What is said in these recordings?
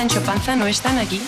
Sancho Panza no están aquí.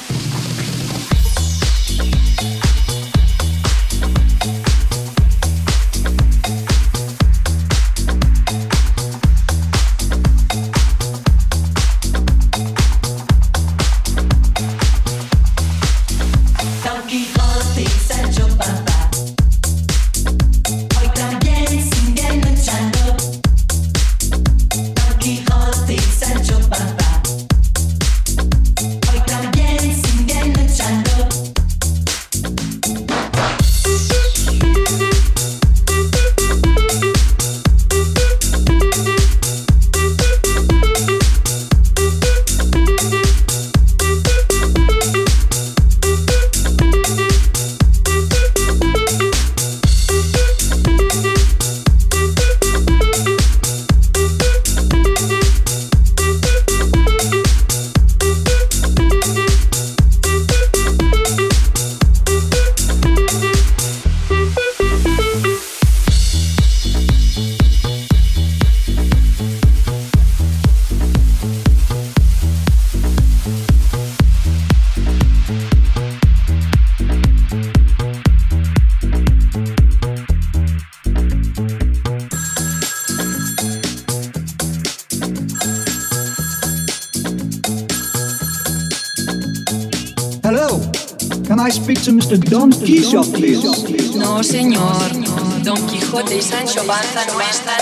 Sancho Panza no están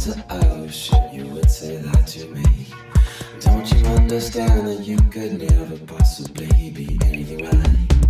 to oh shit, you would say that to me. Don't you understand that you could never possibly be anything?